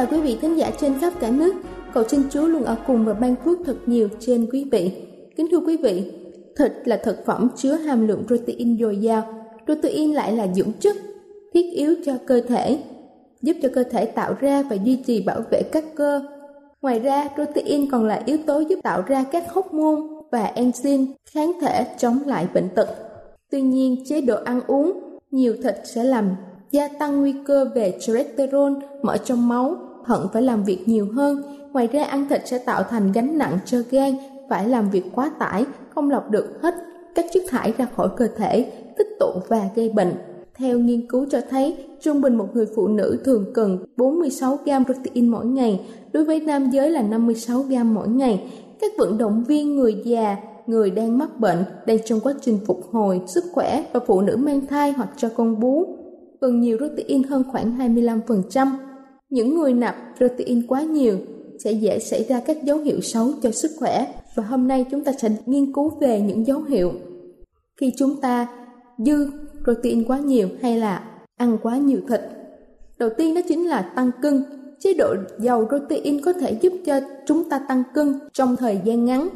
Chào quý vị thính giả trên khắp cả nước. Cầu xin Chúa luôn ở cùng và ban phước thật nhiều trên quý vị. Kính thưa quý vị, thịt là thực phẩm chứa hàm lượng protein dồi dào. Protein lại là dưỡng chất thiết yếu cho cơ thể, giúp cho cơ thể tạo ra và duy trì bảo vệ các cơ. Ngoài ra, protein còn là yếu tố giúp tạo ra các hormone và enzyme kháng thể chống lại bệnh tật. Tuy nhiên, chế độ ăn uống nhiều thịt sẽ làm gia tăng nguy cơ về cholesterol mở trong máu, thận phải làm việc nhiều hơn. Ngoài ra ăn thịt sẽ tạo thành gánh nặng cho gan, phải làm việc quá tải, không lọc được hết các chất thải ra khỏi cơ thể, tích tụ và gây bệnh. Theo nghiên cứu cho thấy, trung bình một người phụ nữ thường cần 46 gram protein mỗi ngày, đối với nam giới là 56 gram mỗi ngày. Các vận động viên người già, người đang mắc bệnh, đang trong quá trình phục hồi sức khỏe và phụ nữ mang thai hoặc cho con bú cần nhiều protein hơn khoảng 25%. Những người nạp protein quá nhiều sẽ dễ xảy ra các dấu hiệu xấu cho sức khỏe và hôm nay chúng ta sẽ nghiên cứu về những dấu hiệu khi chúng ta dư protein quá nhiều hay là ăn quá nhiều thịt. Đầu tiên đó chính là tăng cân. Chế độ giàu protein có thể giúp cho chúng ta tăng cân trong thời gian ngắn,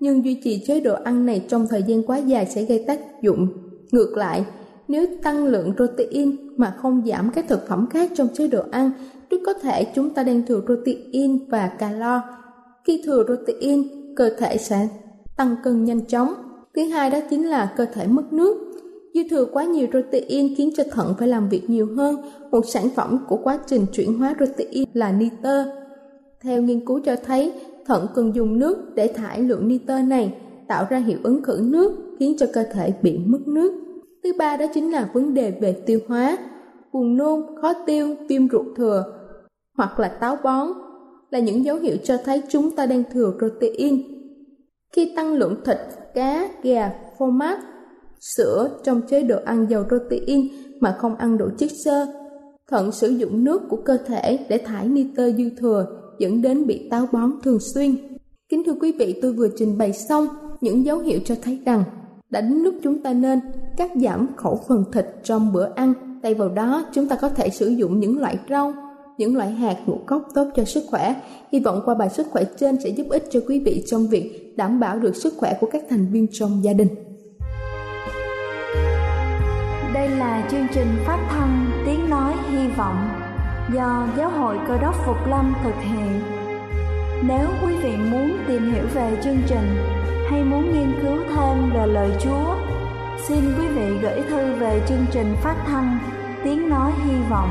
nhưng duy trì chế độ ăn này trong thời gian quá dài sẽ gây tác dụng ngược lại nếu tăng lượng protein mà không giảm các thực phẩm khác trong chế độ ăn, rất có thể chúng ta đang thừa protein và calo. Khi thừa protein, cơ thể sẽ tăng cân nhanh chóng. Thứ hai đó chính là cơ thể mất nước. Dư thừa quá nhiều protein khiến cho thận phải làm việc nhiều hơn. Một sản phẩm của quá trình chuyển hóa protein là nitơ. Theo nghiên cứu cho thấy, thận cần dùng nước để thải lượng nitơ này, tạo ra hiệu ứng khử nước, khiến cho cơ thể bị mất nước. Thứ ba đó chính là vấn đề về tiêu hóa, buồn nôn, khó tiêu, viêm ruột thừa hoặc là táo bón là những dấu hiệu cho thấy chúng ta đang thừa protein. Khi tăng lượng thịt, cá, gà, phô mát, sữa trong chế độ ăn giàu protein mà không ăn đủ chất xơ, thận sử dụng nước của cơ thể để thải nitơ dư thừa dẫn đến bị táo bón thường xuyên. Kính thưa quý vị, tôi vừa trình bày xong những dấu hiệu cho thấy rằng đã đến lúc chúng ta nên cắt giảm khẩu phần thịt trong bữa ăn. Thay vào đó, chúng ta có thể sử dụng những loại rau, những loại hạt ngũ cốc tốt cho sức khỏe. Hy vọng qua bài sức khỏe trên sẽ giúp ích cho quý vị trong việc đảm bảo được sức khỏe của các thành viên trong gia đình. Đây là chương trình phát thanh Tiếng Nói Hy Vọng do Giáo hội Cơ đốc Phục Lâm thực hiện. Nếu quý vị muốn tìm hiểu về chương trình hay muốn nghiên cứu thêm về lời Chúa, xin quý vị gửi thư về chương trình phát thanh Tiếng Nói Hy Vọng,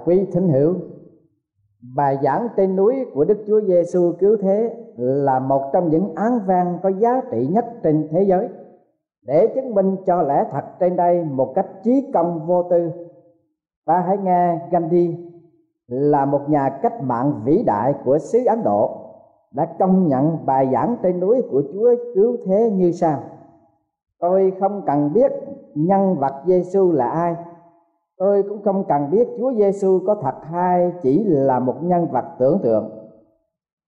Chào quý thính hữu. Bài giảng trên núi của Đức Chúa Giêsu cứu thế là một trong những án văn có giá trị nhất trên thế giới để chứng minh cho lẽ thật trên đây một cách trí công vô tư. Ta hãy nghe Gandhi, là một nhà cách mạng vĩ đại của xứ Ấn Độ, đã công nhận bài giảng trên núi của Chúa cứu thế như sau: Tôi không cần biết nhân vật Giêsu là ai tôi cũng không cần biết Chúa Giêsu có thật hay chỉ là một nhân vật tưởng tượng.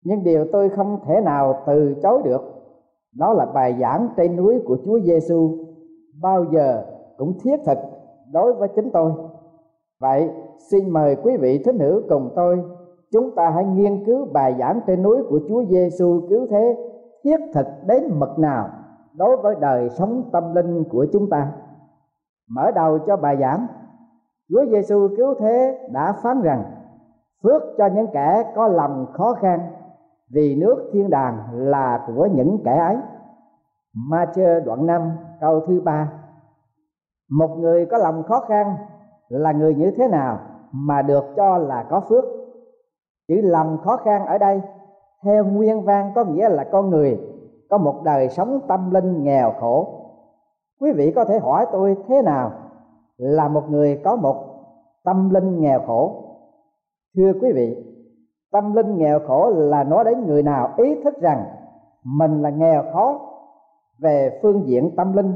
Nhưng điều tôi không thể nào từ chối được, đó là bài giảng trên núi của Chúa Giêsu bao giờ cũng thiết thực đối với chính tôi. Vậy, xin mời quý vị thính hữu cùng tôi, chúng ta hãy nghiên cứu bài giảng trên núi của Chúa Giêsu cứu thế thiết thực đến mực nào đối với đời sống tâm linh của chúng ta. Mở đầu cho bài giảng. Chúa Giêsu cứu thế đã phán rằng, phước cho những kẻ có lòng khó khăn, vì nước thiên đàng là của những kẻ ấy. Ma chơ đoạn 5 câu thứ ba. Một người có lòng khó khăn là người như thế nào mà được cho là có phước? Chữ lòng khó khăn ở đây, theo nguyên văn có nghĩa là con người có một đời sống tâm linh nghèo khổ. Quý vị có thể hỏi tôi thế nào là một người có một tâm linh nghèo khổ. Thưa quý vị, tâm linh nghèo khổ là nói đến người nào ý thức rằng mình là nghèo khó về phương diện tâm linh.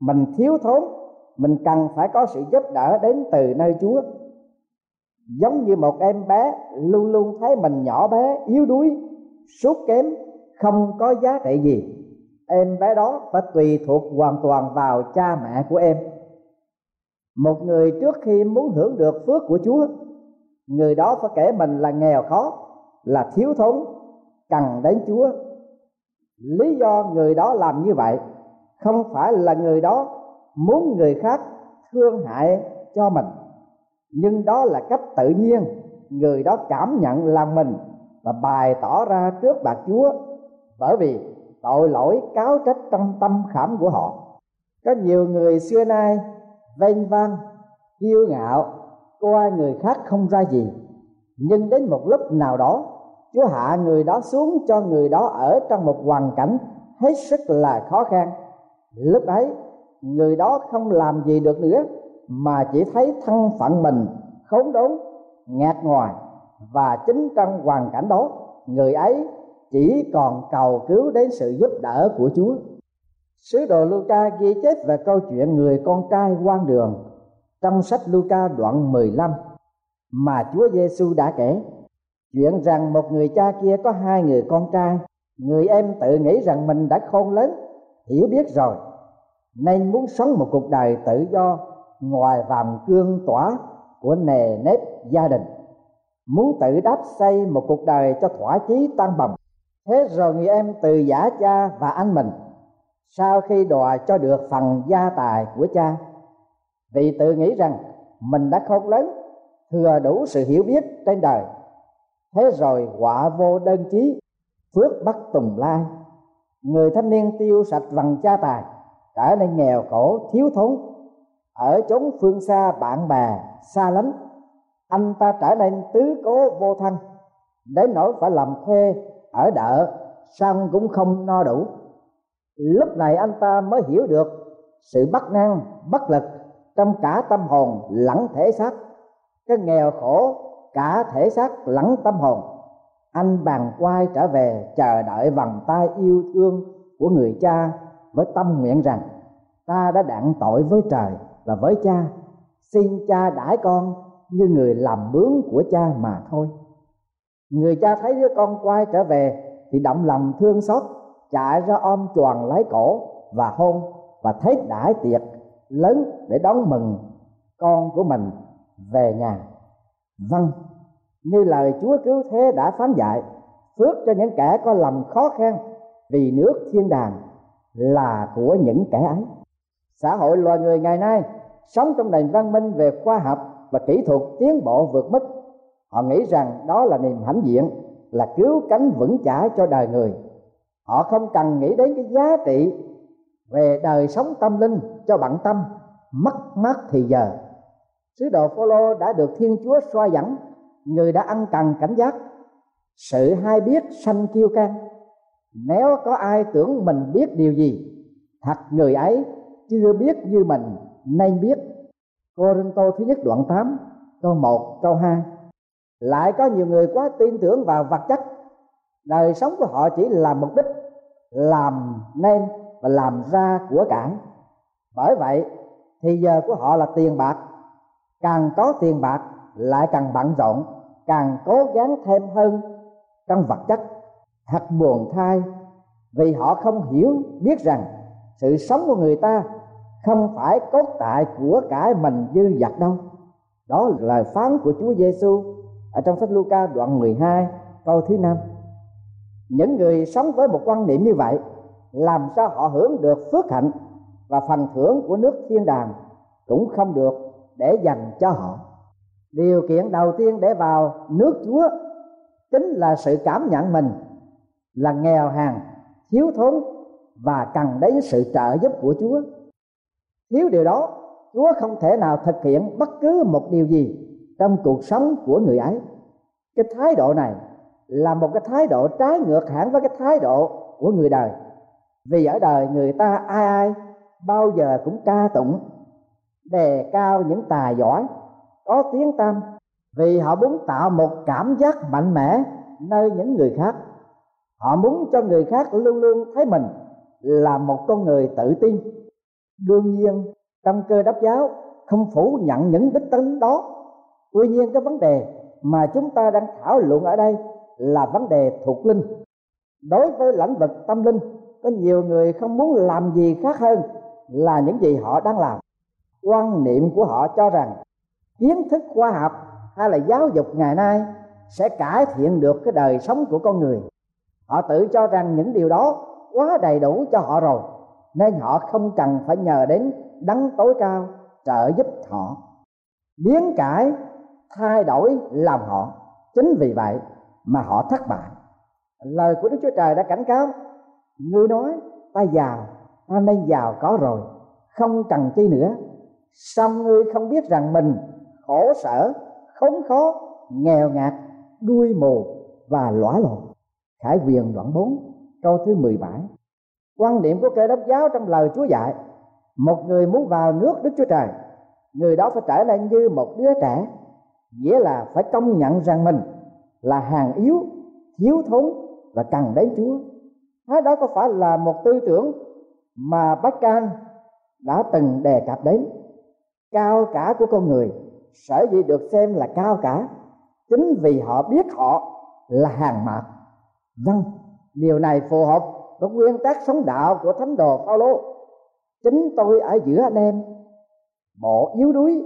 Mình thiếu thốn, mình cần phải có sự giúp đỡ đến từ nơi chúa. Giống như một em bé luôn luôn thấy mình nhỏ bé, yếu đuối, sút kém, không có giá trị gì, em bé đó phải tùy thuộc hoàn toàn vào cha mẹ của em một người trước khi muốn hưởng được phước của chúa, người đó phải kể mình là nghèo khó, là thiếu thốn, cần đến chúa. Lý do người đó làm như vậy không phải là người đó muốn người khác thương hại cho mình, nhưng đó là cách tự nhiên người đó cảm nhận là mình và bày tỏ ra trước bạc chúa bởi vì tội lỗi cáo trách trong tâm khảm của họ. Có nhiều người xưa nay vênh vang, kiêu ngạo coi người khác không ra gì. Nhưng đến một lúc nào đó, chúa hạ người đó xuống cho người đó ở trong một hoàn cảnh hết sức là khó khăn. Lúc ấy, người đó không làm gì được nữa, mà chỉ thấy thân phận mình khốn đốn, ngạt ngoài và chính trong hoàn cảnh đó, người ấy chỉ còn cầu cứu đến sự giúp đỡ của Chúa. Sứ đồ Luca ghi chép về câu chuyện người con trai quan đường trong sách Luca đoạn 15 mà Chúa Giêsu đã kể. Chuyện rằng một người cha kia có hai người con trai, người em tự nghĩ rằng mình đã khôn lớn, hiểu biết rồi, nên muốn sống một cuộc đời tự do ngoài vòng cương tỏa của nề nếp gia đình muốn tự đáp xây một cuộc đời cho thỏa chí tăng bồng thế rồi người em từ giả cha và anh mình sau khi đòi cho được phần gia tài của cha vì tự nghĩ rằng mình đã khôn lớn, thừa đủ sự hiểu biết trên đời. Thế rồi quả vô đơn chí, phước bắt tùng lai. Người thanh niên tiêu sạch bằng gia tài, trở nên nghèo khổ, thiếu thốn. Ở chốn phương xa bạn bè, xa lánh, anh ta trở nên tứ cố vô thân. Đến nỗi phải làm thuê, ở đợ xong cũng không no đủ lúc này anh ta mới hiểu được sự bất năng bất lực trong cả tâm hồn lẫn thể xác. Cái nghèo khổ, cả thể xác lẫn tâm hồn. Anh bàn quay trở về chờ đợi vòng tay yêu thương của người cha với tâm nguyện rằng, ta đã đặng tội với trời và với cha. Xin cha đãi con như người làm bướng của cha mà thôi. Người cha thấy đứa con quay trở về thì động lòng thương xót chạy ra ôm choàng lấy cổ và hôn và thấy đãi tiệc lớn để đón mừng con của mình về nhà. Vâng như lời chúa cứu thế đã phán dạy, phước cho những kẻ có lòng khó khăn vì nước thiên đàng là của những kẻ ấy. Xã hội loài người ngày nay sống trong nền văn minh về khoa học và kỹ thuật tiến bộ vượt mức. Họ nghĩ rằng đó là niềm hãnh diện, là cứu cánh vững chãi cho đời người họ không cần nghĩ đến cái giá trị về đời sống tâm linh cho bận tâm. Mất mát thì giờ. Sứ đồ Phaolô đã được Thiên Chúa soi dẫn. Người đã ăn cần cảnh giác. Sự hay biết sanh kiêu can. Nếu có ai tưởng mình biết điều gì, thật người ấy chưa biết như mình nên biết. Corinto thứ nhất đoạn 8 câu 1 câu 2 lại có nhiều người quá tin tưởng vào vật chất. Đời sống của họ chỉ là mục đích làm nên và làm ra của cải bởi vậy, thì giờ của họ là tiền bạc. Càng có tiền bạc, lại càng bận rộn, càng cố gắng thêm hơn trong vật chất. Thật buồn thai vì họ không hiểu, biết rằng sự sống của người ta không phải cốt tại của cải mình dư dật đâu. Đó là lời phán của Chúa Giêsu ở trong sách Luca đoạn 12 câu thứ năm những người sống với một quan niệm như vậy, làm sao họ hưởng được phước hạnh và phần thưởng của nước thiên đàng cũng không được để dành cho họ. Điều kiện đầu tiên để vào nước chúa chính là sự cảm nhận mình là nghèo hèn, thiếu thốn và cần đến sự trợ giúp của chúa. Thiếu điều đó, chúa không thể nào thực hiện bất cứ một điều gì trong cuộc sống của người ấy. Cái thái độ này là một cái thái độ trái ngược hẳn với cái thái độ của người đời. Vì ở đời người ta ai ai bao giờ cũng ca tụng, đề cao những tài giỏi, có tiếng tâm vì họ muốn tạo một cảm giác mạnh mẽ nơi những người khác. Họ muốn cho người khác luôn luôn thấy mình là một con người tự tin. Đương nhiên, trong cơ đốc giáo không phủ nhận những đích tính đó. Tuy nhiên cái vấn đề mà chúng ta đang thảo luận ở đây là vấn đề thuộc linh. Đối với lĩnh vực tâm linh, có nhiều người không muốn làm gì khác hơn là những gì họ đang làm. Quan niệm của họ cho rằng kiến thức khoa học hay là giáo dục ngày nay sẽ cải thiện được cái đời sống của con người. Họ tự cho rằng những điều đó quá đầy đủ cho họ rồi, nên họ không cần phải nhờ đến đấng tối cao trợ giúp họ. Biến cải, thay đổi lòng họ. Chính vì vậy mà họ thất bại. Lời của đức chúa trời đã cảnh cáo, ngươi nói, ta giàu, ta nên giàu có rồi, không cần chi nữa. Song ngươi không biết rằng mình khổ sở, khốn khó, nghèo ngạt, đuôi mù và lõa lồ khải quyền đoạn 4 câu thứ 17 quan điểm của cơ đốc giáo trong lời chúa dạy, một người muốn vào nước đức chúa trời, người đó phải trở nên như một đứa trẻ, nghĩa là phải công nhận rằng mình là hàng yếu, thiếu thốn và cần đến chúa. Thế đó có phải là một tư tưởng mà bác can đã từng đề cập đến? Cao cả của con người sở dĩ được xem là cao cả, chính vì họ biết họ là hàng mạt vâng điều này phù hợp với nguyên tắc sống đạo của thánh đồ Phaolô. Chính tôi ở giữa anh em, bộ yếu đuối,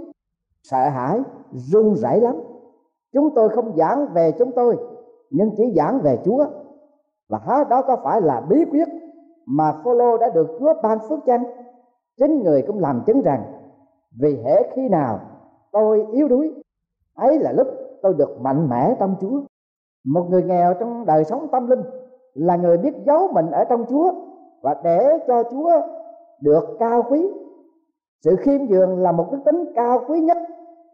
sợ hãi, run rẩy lắm chúng tôi không giảng về chúng tôi, nhưng chỉ giảng về Chúa. Và há đó có phải là bí quyết mà Phaolô đã được Chúa ban phước chăng chính người cũng làm chứng rằng, vì hễ khi nào tôi yếu đuối, ấy là lúc tôi được mạnh mẽ trong Chúa. Một người nghèo trong đời sống tâm linh là người biết giấu mình ở trong Chúa và để cho Chúa được cao quý. Sự khiêm nhường là một đức tính cao quý nhất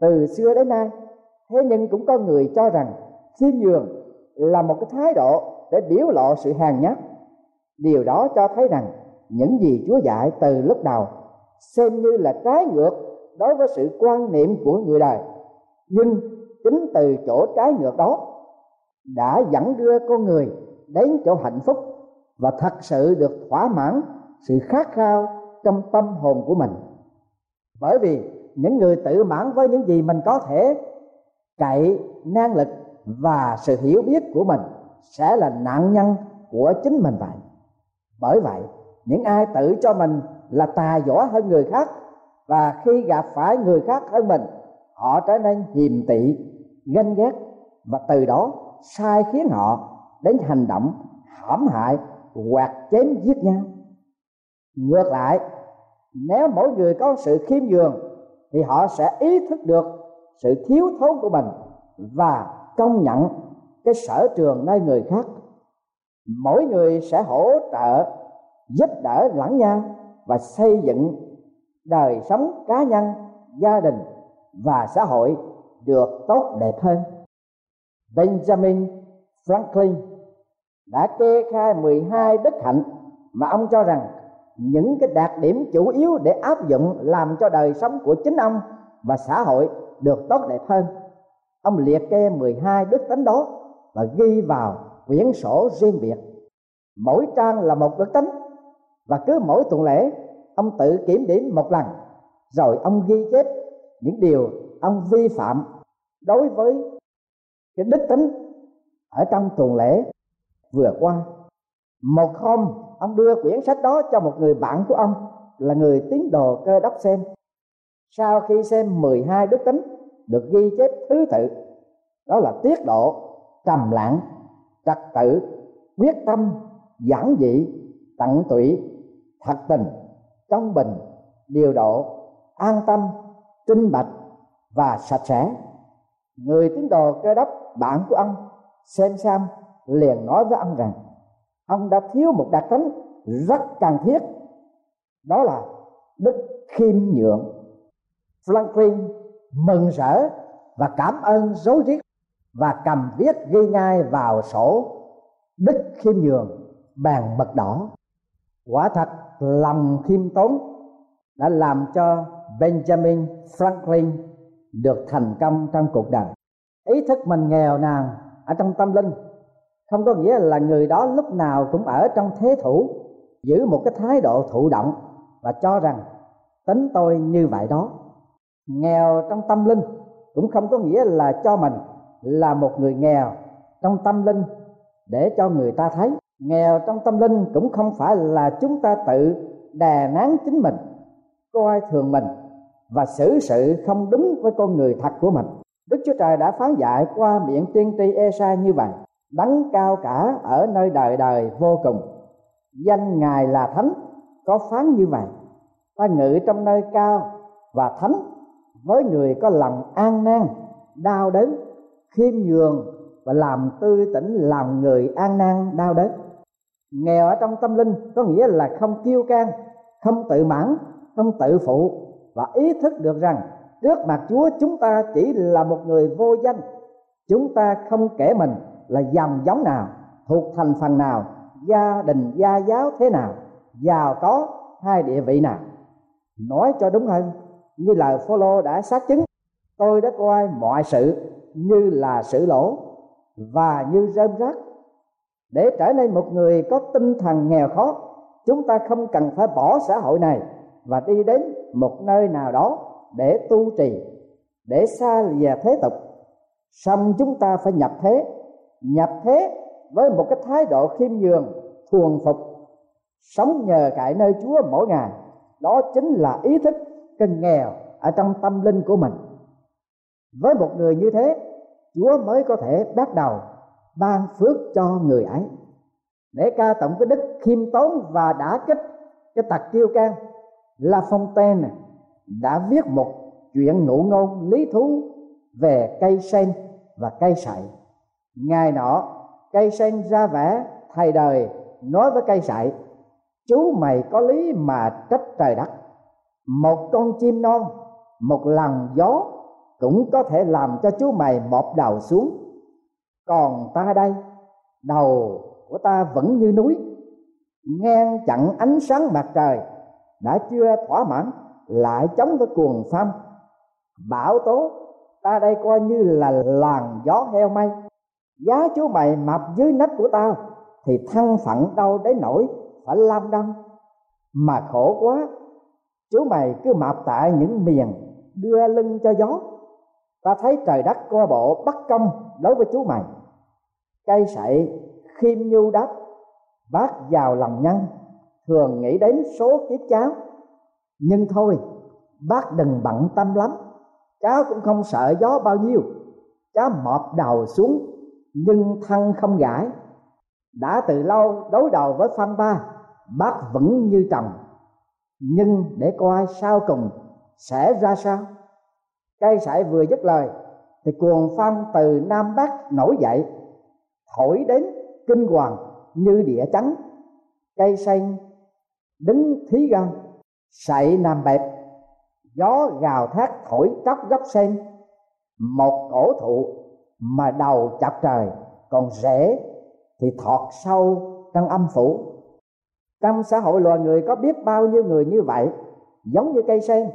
từ xưa đến nay thế nhưng cũng có người cho rằng khiêm nhường là một cái thái độ để biểu lộ sự hàn nhát. Điều đó cho thấy rằng những gì chúa dạy từ lúc đầu xem như là trái ngược đối với sự quan niệm của người đời. Nhưng chính từ chỗ trái ngược đó đã dẫn đưa con người đến chỗ hạnh phúc và thật sự được thỏa mãn sự khát khao trong tâm hồn của mình. Bởi vì những người tự mãn với những gì mình có thể cậy năng lực và sự hiểu biết của mình sẽ là nạn nhân của chính mình vậy. Bởi vậy, những ai tự cho mình là tài giỏi hơn người khác và khi gặp phải người khác hơn mình, họ trở nên hiềm tị, ganh ghét và từ đó sai khiến họ đến hành động hãm hại hoặc chém giết nhau. Ngược lại, nếu mỗi người có sự khiêm nhường thì họ sẽ ý thức được sự thiếu thốn của mình và công nhận cái sở trường nơi người khác. Mỗi người sẽ hỗ trợ, giúp đỡ lẫn nhau và xây dựng đời sống cá nhân, gia đình và xã hội được tốt đẹp hơn. Benjamin Franklin đã kê khai 12 đức hạnh mà ông cho rằng những cái đặc điểm chủ yếu để áp dụng làm cho đời sống của chính ông và xã hội được tốt đẹp hơn. Ông liệt kê 12 đức tính đó và ghi vào quyển sổ riêng biệt. Mỗi trang là một đức tính và cứ mỗi tuần lễ, ông tự kiểm điểm một lần, rồi ông ghi chép những điều ông vi phạm đối với cái đức tính ở trong tuần lễ vừa qua một hôm, ông đưa quyển sách đó cho một người bạn của ông, là người tín đồ cơ đốc xem sau khi xem 12 đức tính được ghi chép thứ tự, đó là tiết độ, trầm lặng, trật tự, quyết tâm, giản dị, tận tụy, thật tình, công bình, điều độ, an tâm trinh bạch và sạch sẽ. Người tín đồ cơ đốc bạn của ông xem xem liền nói với ông rằng, ông đã thiếu một đặc tính rất cần thiết, đó là đức khiêm nhượng franklin mừng rỡ và cảm ơn dấu riết và cầm viết ghi ngay vào sổ đức khiêm nhường bàn mật đỏ. Quả thật, lòng khiêm tốn đã làm cho benjamin franklin được thành công trong cuộc đời. Ý thức mình nghèo nàn ở trong tâm linh không có nghĩa là người đó lúc nào cũng ở trong thế thủ, giữ một cái thái độ thụ động và cho rằng, tính tôi như vậy đó nghèo trong tâm linh cũng không có nghĩa là cho mình là một người nghèo trong tâm linh để cho người ta thấy. Nghèo trong tâm linh cũng không phải là chúng ta tự đè nén chính mình, coi thường mình và xử sự không đúng với con người thật của mình. Đức chúa trời đã phán dạy qua miệng tiên tri Esai như vậy, đấng cao cả ở nơi đời đời vô cùng, danh ngài là thánh. Có phán như vậy, ta ngự trong nơi cao và thánh với người có lòng an nan, đau đớn, khiêm nhường và làm tư tỉnh làm người an nan, đau đớn. Nghèo ở trong tâm linh có nghĩa là không kiêu can không tự mãn, không tự phụ và ý thức được rằng trước mặt Chúa chúng ta chỉ là một người vô danh. Chúng ta không kể mình là dòng giống nào, thuộc thành phần nào, gia đình, gia giáo thế nào, giàu có hay địa vị nào. Nói cho đúng hơn như lời Phaolô đã xác chứng, tôi đã coi mọi sự như là sự lỗ và như rơm rác. Để trở nên một người có tinh thần nghèo khó, chúng ta không cần phải bỏ xã hội này và đi đến một nơi nào đó để tu trì, để xa lìa thế tục. Xong chúng ta phải nhập thế nhập thế với một cái thái độ khiêm nhường, thuần phục, sống nhờ cậy nơi chúa mỗi ngày. Đó chính là ý thức cần nghèo ở trong tâm linh của mình. Với một người như thế, chúa mới có thể bắt đầu ban phước cho người ấy. Để ca tổng cái đức khiêm tốn và đã kích, cái tật kiêu can La Fontaine đã viết một chuyện ngụ ngôn lý thú về cây sen và cây sậy. Ngày nọ, cây sen ra vẻ, thầy đời, nói với cây sậy, chú mày có lý mà trách trời đất một con chim non, một lần gió cũng có thể làm cho chú mày mọp đầu xuống. Còn ta đây, đầu của ta vẫn như núi, ngang chặn ánh sáng mặt trời, đã chưa thỏa mãn, lại chống với cuồng phong bão tố, ta đây coi như là làn gió heo may. giá chú mày mập dưới nách của tao, thì thân phận đâu đến nổi phải lam đâm. Mà khổ quá chú mày cứ mập tại những miền, đưa lưng cho gió. Ta thấy trời đất co bộ bất công đối với chú mày. Cây sậy, khiêm nhu đáp bác giàu lòng nhân, thường nghĩ đến số kiếp cháu. Nhưng thôi, bác đừng bận tâm lắm, cháu cũng không sợ gió bao nhiêu. Cháu mọp đầu xuống, nhưng thân không gãi. Đã từ lâu đối đầu với phan ba, bác vẫn như trồng nhưng để coi sau cùng sẽ ra sao? Cây sải vừa dứt lời, thì cuồng phong từ nam bắc nổi dậy, thổi đến kinh hoàng như địa chấn. Cây xanh đứng thí gan, sậy nằm bẹp, gió gào thét thổi tóc gốc sen. Một cổ thụ mà đầu chặt trời còn rễ thì thọt sâu trong âm phủ trong xã hội loài người có biết bao nhiêu người như vậy? Giống như cây sen.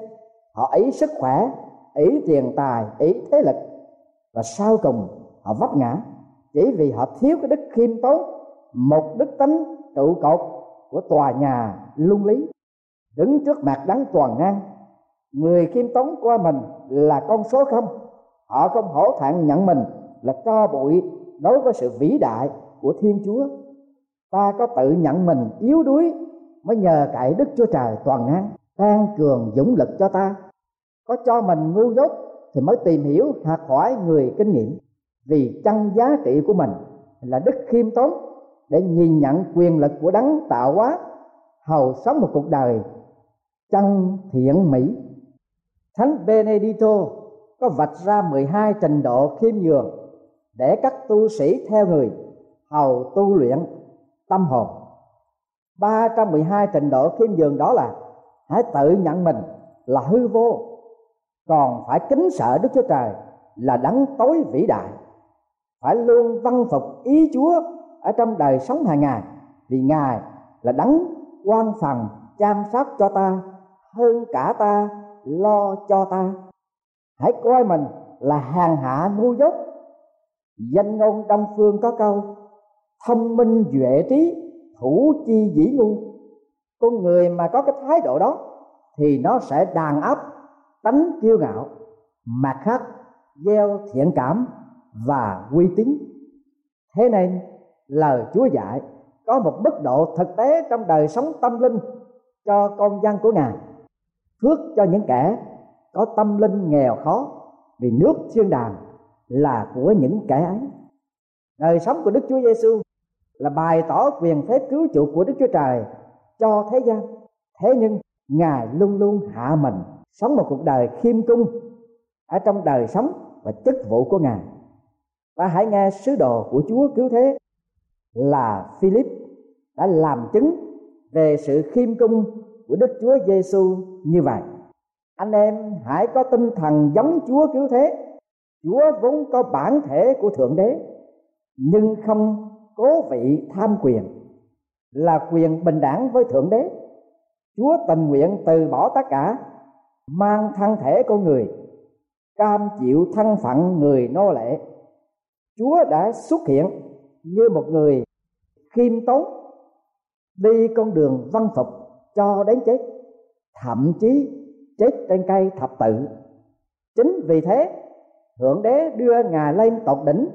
Họ ý sức khỏe, ý tiền tài, ý thế lực. Và sau cùng, họ vấp ngã. Chỉ vì họ thiếu cái đức khiêm tốn, một đức tính trụ cột của tòa nhà lung lý. Đứng trước mặt đấng toàn năng, người khiêm tốn qua mình là con số không. Họ không hổ thẹn nhận mình là cho bụi đối với sự vĩ đại của thiên chúa ta có tự nhận mình yếu đuối mới nhờ cậy đức chúa trời toàn năng tăng cường dũng lực cho ta. Có cho mình ngu dốt thì mới tìm hiểu học hỏi người kinh nghiệm. Vì chân giá trị của mình là đức khiêm tốn để nhìn nhận quyền lực của đấng tạo hóa, hầu sống một cuộc đời chân thiện mỹ. Thánh benedito có vạch ra 12 trình độ khiêm nhường để các tu sĩ theo người hầu tu luyện tâm hồn. 312 trình độ khiêm nhường đó là hãy tự nhận mình là hư vô, còn phải kính sợ Đức Chúa Trời là đấng tối vĩ đại. Phải luôn văn phục ý Chúa ở trong đời sống hàng ngày, vì Ngài là đấng quan phần chăm sóc cho ta, hơn cả ta, lo cho ta. Hãy coi mình là hàng hạ ngu dốt. Danh ngôn đông phương có câu thông minh, duệ trí, thủ chi dĩ ngu. Con người mà có cái thái độ đó thì nó sẽ đàn áp, tánh kiêu ngạo mặt khác, gieo thiện cảm và uy tín. Thế nên, lời chúa dạy, có một mức độ thực tế trong đời sống tâm linh cho con dân của ngài. Phước cho những kẻ có tâm linh nghèo khó, vì nước thiên đàng là của những kẻ ấy. Đời sống của đức chúa giêsu là bày tỏ quyền phép cứu chuộc của đức chúa trời cho thế gian. Thế nhưng, ngài luôn luôn hạ mình, sống một cuộc đời khiêm cung ở trong đời sống và chức vụ của ngài. Ta hãy nghe sứ đồ của chúa cứu thế là philip đã làm chứng về sự khiêm cung của đức chúa giêsu như vậy. Anh em hãy có tinh thần giống chúa cứu thế. Chúa vốn có bản thể của thượng đế, nhưng không cố vị tham quyền, là quyền bình đẳng với thượng đế. Chúa tình nguyện từ bỏ tất cả, mang thân thể con người, cam chịu thân phận người nô lệ. Chúa đã xuất hiện như một người khiêm tốn, đi con đường văn phục cho đến chết, thậm chí chết trên cây thập tự. Chính vì thế, thượng đế đưa ngài lên tột đỉnh,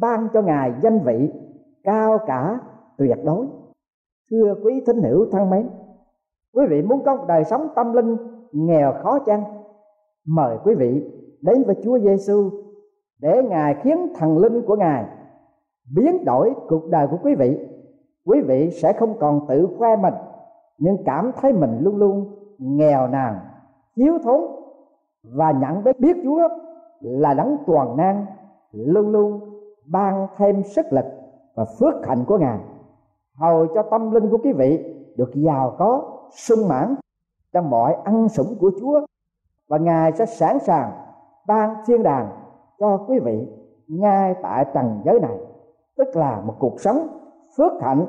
ban cho ngài danh vị cao cả, tuyệt đối. Thưa quý thính hữu thân mến, quý vị muốn có một đời sống tâm linh nghèo khó chăng? Mời quý vị đến với Chúa Giêsu để ngài khiến thần linh của ngài biến đổi cuộc đời của quý vị. Quý vị sẽ không còn tự khoe mình, nhưng cảm thấy mình luôn luôn nghèo nàn, thiếu thốn và nhận biết biết Chúa là đấng toàn năng, luôn luôn ban thêm sức lực và phước hạnh của ngài. Hầu cho tâm linh của quý vị được giàu có, sung mãn trong mọi ăn sủng của chúa, và ngài sẽ sẵn sàng ban thiên đàng cho quý vị ngay tại trần giới này. Tức là một cuộc sống phước hạnh,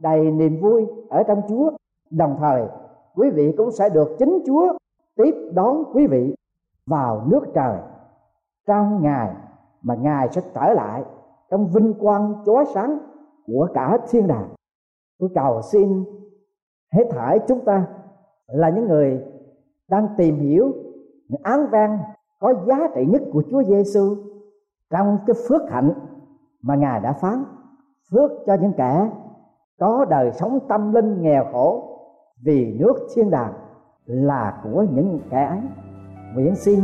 đầy niềm vui ở trong chúa. Đồng thời, quý vị cũng sẽ được chính chúa tiếp đón quý vị vào nước trời trong ngày mà ngài sẽ trở lại trong vinh quang chói sáng của cả thiên đàng. Tôi cầu xin hết thải chúng ta là những người đang tìm hiểu những án văn có giá trị nhất của Chúa Giêsu trong cái phước hạnh mà Ngài đã phán, phước cho những kẻ có đời sống tâm linh nghèo khổ vì nước thiên đàng là của những kẻ ấy. Nguyện xin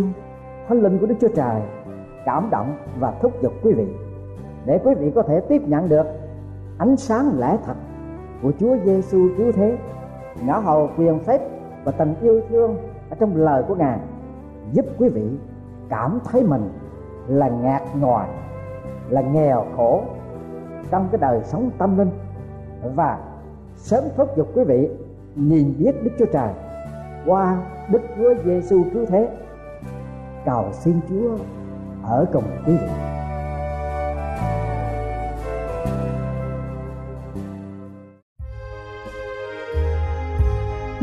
thánh linh của Đức Chúa Trời cảm động và thúc giục quý vị để quý vị có thể tiếp nhận được ánh sáng lẽ thật của Chúa Giêsu cứu thế ngã hầu quyền phép và tình yêu thương ở trong lời của ngài, giúp quý vị cảm thấy mình là ngạt ngòi, là nghèo khổ trong cái đời sống tâm linh. Và sớm thúc giục quý vị nhìn biết Đức Chúa Trời qua Đức Chúa Giêsu cứu thế. Cầu xin Chúa ở cùng quý vị.